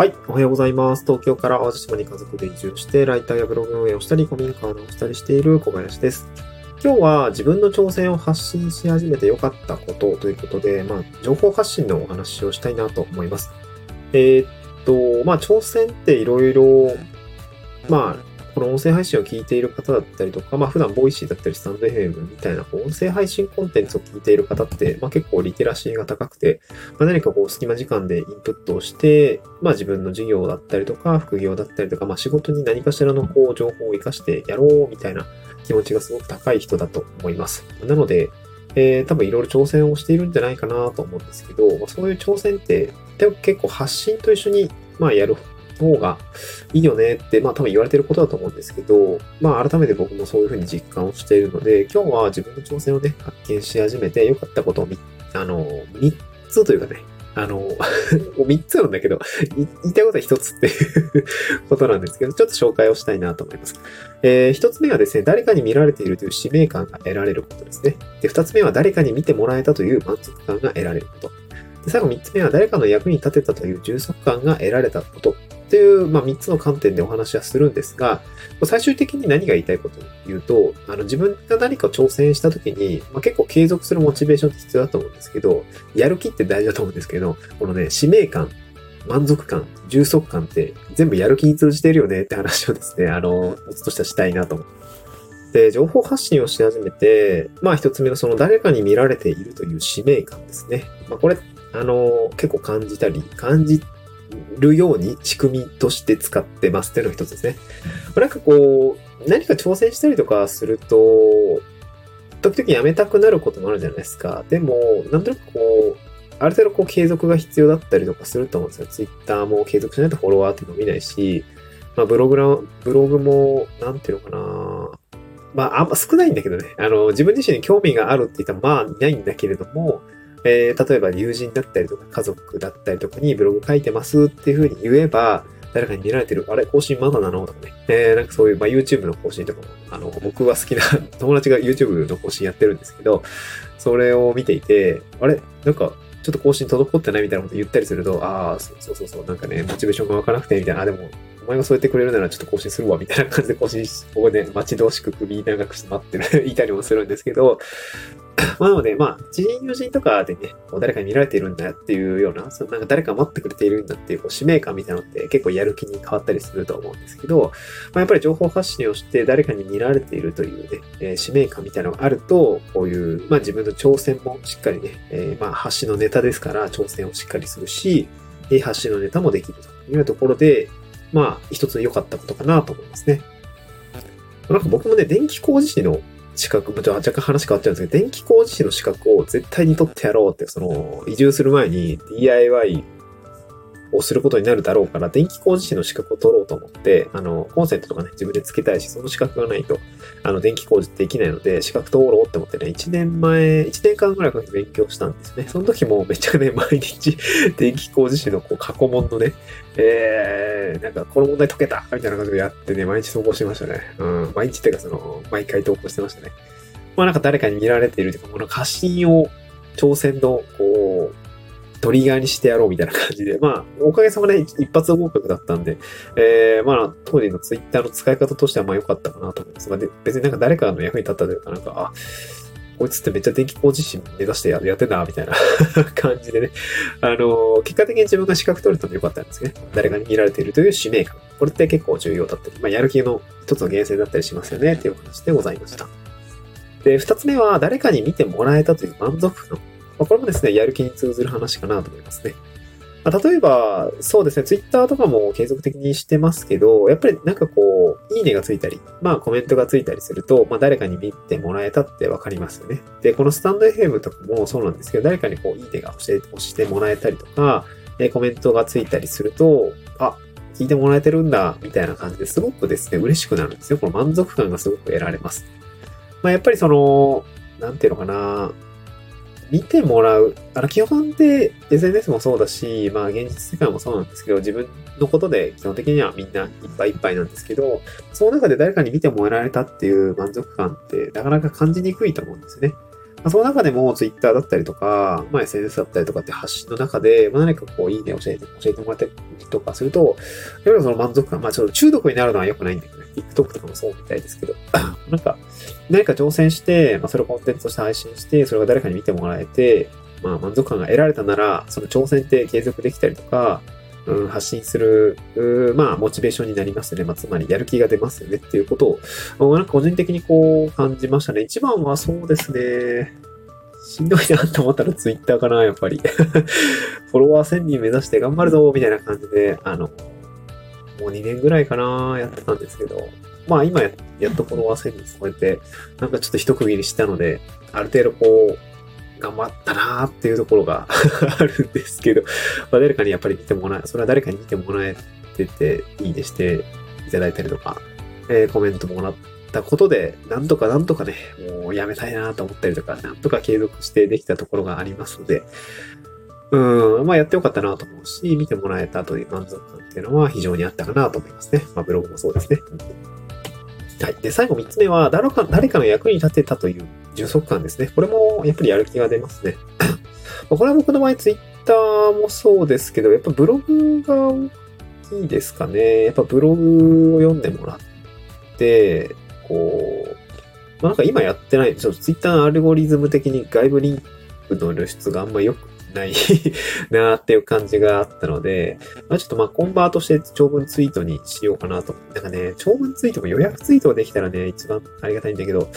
はい。おはようございます。東京から淡路島に家族で移住して、ライターやブログ運営をしたり、古民家をしたりしている小林です。今日は自分の挑戦を発信し始めて良かったことということで、まあ、情報発信のお話をしたいなと思います。えーっと、まあ、挑戦っていろいろ、まあ、この音声配信を聞いている方だったりとか、まあ普段 Voicy だったりスタンド FM みたいなこう音声配信コンテンツを聞いている方って、まあ結構リテラシーが高くて、まあ、何かこう隙間時間でインプットをして、まあ自分の事業だったりとか副業だったりとか、まあ仕事に何かしらのこう情報を活かしてやろうみたいな気持ちがすごく高い人だと思います。なので、えー、多分いろいろ挑戦をしているんじゃないかなと思うんですけど、まあ、そういう挑戦って結構発信と一緒にまあやる方がいいよねって、まあ多分言われてることだと思うんですけど、まあ改めて僕もそういうふうに実感をしているので、今日は自分の挑戦をね、発見し始めて良かったことをみ、あの、3つというかね、あの、3つなんだけど、言いたいことは1つっていうことなんですけど、ちょっと紹介をしたいなと思います。えー、1つ目はですね、誰かに見られているという使命感が得られることですね。で、2つ目は誰かに見てもらえたという満足感が得られること。で、最後3つ目は誰かの役に立てたという充足感が得られたことっていう、まあ、3つの観点でお話はするんですが、最終的に何が言いたいこと言うと、あの自分が何か挑戦した時に、まあ、結構継続するモチベーションって必要だと思うんですけど、やる気って大事だと思うんですけど、このね、使命感、満足感、充足感って全部やる気に通じてるよねって話をですね、あの、もつとしてはしたいなと思って。で、情報発信をし始めて、まあ一つ目のその誰かに見られているという使命感ですね。まあこれ、あの、結構感じたり、感じるように仕組みとして使ってますっていうのが一つですね。なんかこう、何か挑戦したりとかすると、時々やめたくなることもあるじゃないですか。でも、なんとなくこう、ある程度こう継続が必要だったりとかすると思うんですよ。ツイッターも継続しないとフォロワーっていうのを見ないし、まあブログの、ブログも、なんていうのかなまああんま少ないんだけどね。あの、自分自身に興味があるって言ったらまあいないんだけれども、えー、例えば友人だったりとか家族だったりとかにブログ書いてますっていう風に言えば、誰かに見られてる、あれ更新まだなの？とかね。えー、なんかそういう、まあ、YouTube の更新とかも、あの、僕は好きな 友達が YouTube の更新やってるんですけど、それを見ていて、あれ？なんか、ちょっと更新滞ってないみたいなこと言ったりすると、ああ、そうそうそう、なんかね、モチベーションが湧かなくて、みたいな、あ、でも、お前がそうやってくれるならちょっと更新するわ、みたいな感じで更新し、ここで待ち遠しく首長くして待ってる、いたりもするんですけど、まあ、なので、まあ、知人友人とかでね、こう誰かに見られているんだよっていうような、そのなんか誰か待ってくれているんだっていうこう使命感みたいなのって結構やる気に変わったりすると思うんですけど、まあ、やっぱり情報発信をして誰かに見られているというね、えー、使命感みたいなのがあると、こういう、まあ自分の挑戦もしっかりね、えー、まあ発信のネタですから挑戦をしっかりするし、えー、発信のネタもできるというところで、まあ一つ良かったことかなと思いますね。なんか僕もね、電気工事士の資格、まあ、若干話変わっちゃうんですけど、電気工事士の資格を絶対に取ってやろうって、その、移住する前に DIY をすることになるだろうから、電気工事士の資格を取ろうと思って、あの、コンセントとかね、自分でつけたいし、その資格がないと、あの、電気工事できないので、資格取ろうって思ってね、1年前、1年間ぐらいかけて勉強したんですね。その時もめっちゃね、毎日、電気工事士のこう過去問のね、えー、なんか、この問題解けたみたいな感じでやってね、毎日投稿してましたね。うん、毎日っていうか、その、毎回投稿してましたね。まあなんか誰かに見られているというか、この過信を挑戦の、こう、トリガーにしてやろうみたいな感じで、まあ、おかげさまで一発合格だったんで、えー、まあ、当時のツイッターの使い方としてはまあ良かったかなと思います。まあ、別になんか誰かの役に立ったというか、なんか、あ、こいつってめっちゃ電気工事士目指してやってんだ、みたいな 感じでね。あの、結果的に自分が資格取れたので良かったんですね。誰かに見られているという使命感。これって結構重要だったり、まあ、やる気の一つの源泉だったりしますよね、っていうお話でございました。で、二つ目は、誰かに見てもらえたという満足感。まあ、これもですね、やる気に通ずる話かなと思いますね。まあ、例えば、そうですね、ツイッターとかも継続的にしてますけど、やっぱりなんかこう、いいねがついたり、まあコメントがついたりすると、まあ誰かに見てもらえたってわかりますよね。で、このスタンド FM とかもそうなんですけど、誰かにこう、いいねが押して押してもらえたりとか、コメントがついたりすると、あ、聞いてもらえてるんだ、みたいな感じですごくですね、嬉しくなるんですよ。この満足感がすごく得られます。まあやっぱりその、なんていうのかな、見てもらう。あの、基本で SNS もそうだし、まあ現実世界もそうなんですけど、自分のことで基本的にはみんないっぱいいっぱいなんですけど、その中で誰かに見てもらえたっていう満足感ってなかなか感じにくいと思うんですね。まあ、その中でも Twitter だったりとか、まあ、SNS だったりとかって発信の中で、まあ、何かこう、いいね教えて、教えてもらったりとかすると、やっぱりその満足感、まあ、ちょっと中毒になるのは良くないんだけど、TikTok とかもそうみたいですけど、なんか、何か挑戦して、まあ、それをコンテンツとして配信して、それが誰かに見てもらえて、まあ、満足感が得られたなら、その挑戦って継続できたりとか、うん、発信する、まあ、モチベーションになりますよね。まあ、つまり、やる気が出ますよねっていうことを、なんか個人的にこう、感じましたね。一番はそうですね。しんどいなと思ったらツイッターかな、やっぱり。フォロワー1000人目指して頑張るぞ、みたいな感じで、あの、もう2年ぐらいかな、やってたんですけど、まあ今やっとフォロワー1000人超えて、なんかちょっと一区切りしたので、ある程度こう、頑張ったなーっていうところが あるんですけど、まあ、誰かにやっぱり見てもらえ、それは誰かに見てもらえてて、いいねしていただいたりとか、えー、コメントもらったことで、なんとかなんとかね、もうやめたいなと思ったりとか、なんとか継続してできたところがありますので、うん、まあやってよかったなと思うし、見てもらえたという満足感っていうのは非常にあったかなと思いますね。まあブログもそうですね。はい。で、最後3つ目は、誰か誰かの役に立てたという充足感ですね。これもやっぱりやる気が出ますね。これは僕の場合、ツイッターもそうですけど、やっぱブログが大きいですかね。やっぱブログを読んでもらって、こう、まあ、なんか今やってない、ちょっとツイッターのアルゴリズム的に外部リンクの露出があんま良くない なーっていう感じがあったので、まあ、ちょっとまあコンバートして長文ツイートにしようかなと。なんかね、長文ツイートも予約ツイートができたらね、一番ありがたいんだけど、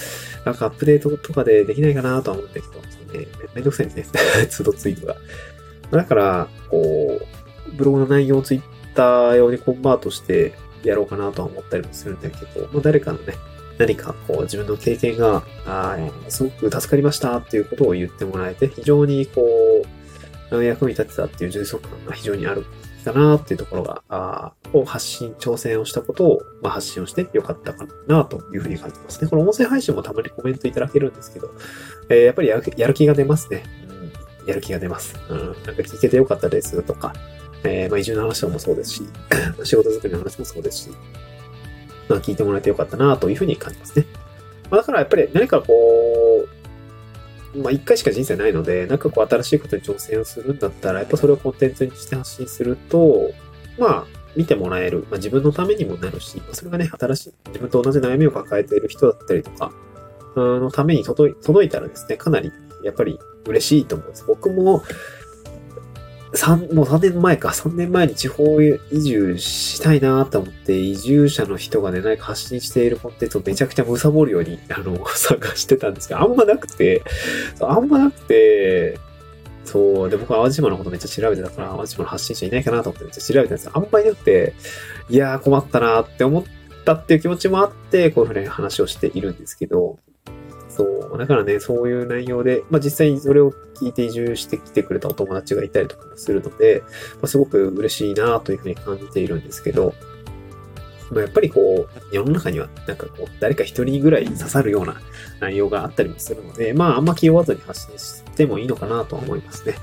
なんかアップデートとかでできないかなとは思うんだけど、ね、めんどくさいですね。都度ツイートが。だから、こう、ブログの内容をツイッター用にコンバートしてやろうかなとは思ったりもするんだけど、まあ、誰かのね、何かこう自分の経験が、あすごく助かりましたっていうことを言ってもらえて、非常にこう、役に立てたっていう充足感が非常にあるかなっていうところが、あを発信、挑戦をしたことを、まあ、発信をしてよかったかなというふうに感じますね。この音声配信もたまにコメントいただけるんですけど、えー、やっぱりやるやる気が出ますね。うん、やる気が出ます。うん、なんか聞けてよかったですとか、えー、まあ、移住の話もそうですし、仕事作りの話もそうですし、まあ、聞いてもらえてよかったなというふうに感じますね。まあ、だからやっぱり何かこう、まあ一回しか人生ないので、なんかこう新しいことに挑戦をするんだったら、やっぱそれをコンテンツにして発信すると、まあ見てもらえる。まあ自分のためにもなるし、それがね、新しい、自分と同じ悩みを抱えている人だったりとか、のために届い届いたらですね、かなりやっぱり嬉しいと思うんです。僕も、3、もう3年前か、3年前に地方移住したいなと思って、移住者の人がね、何か発信しているコンテンツをめちゃくちゃ貪るように、あの、探してたんですけど、あんまなくて、あんまなくて、そう、で、僕は淡路島のことめっちゃ調べてたから、淡路島の発信者いないかなと思ってめっちゃ調べてたんですよ。あんまりなくて、いやー困ったなーって思ったっていう気持ちもあって、こういうふうに話をしているんですけど、そう。だからね、そういう内容で、まあ実際にそれを聞いて移住してきてくれたお友達がいたりとかもするので、まあ、すごく嬉しいなというふうに感じているんですけど、ま、やっぱりこう、世の中にはなんかこう、誰か一人ぐらい刺さるような内容があったりもするので、まああんま気負わずに発信してもいいのかなとは思いますね。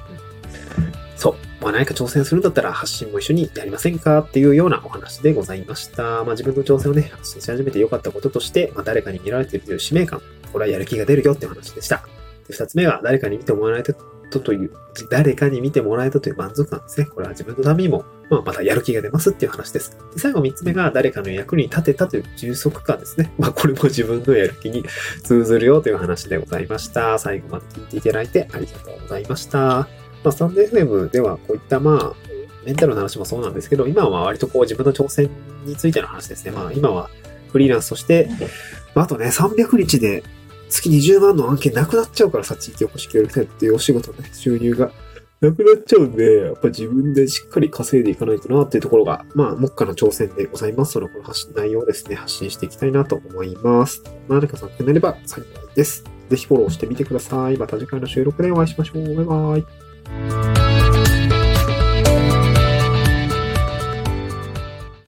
そう。まあ何か挑戦するんだったら発信も一緒にやりませんかっていうようなお話でございました。まあ自分の挑戦をね、発信し始めて良かったこととして、まあ誰かに見られているという使命感、これはやる気が出るよって話でした。で二つ目は誰かに見てもらえたという、誰かに見てもらえたという満足感ですね。これは自分のためにも、まあ、またやる気が出ますっていう話です。で最後三つ目が誰かの役に立てたという充足感ですね。まあこれも自分のやる気に通ずるよという話でございました。最後まで聞いていただいてありがとうございました。まあ、スタンド FM ではこういったまあ、メンタルの話もそうなんですけど、今は割とこう自分の挑戦についての話ですね。まあ今はフリーランスとして、まあ、あとね、300日で月20万の案件なくなっちゃうからさ、地域おこし協力隊っていうお仕事ね、収入がなくなっちゃうんで、やっぱ自分でしっかり稼いでいかないとなっていうところが、まあ、目下の挑戦でございます。そのこの発信内容をですね、発信していきたいなと思います。何か参考になれば幸いです。ぜひフォローしてみてください。また次回の収録でお会いしましょう。バイバイ。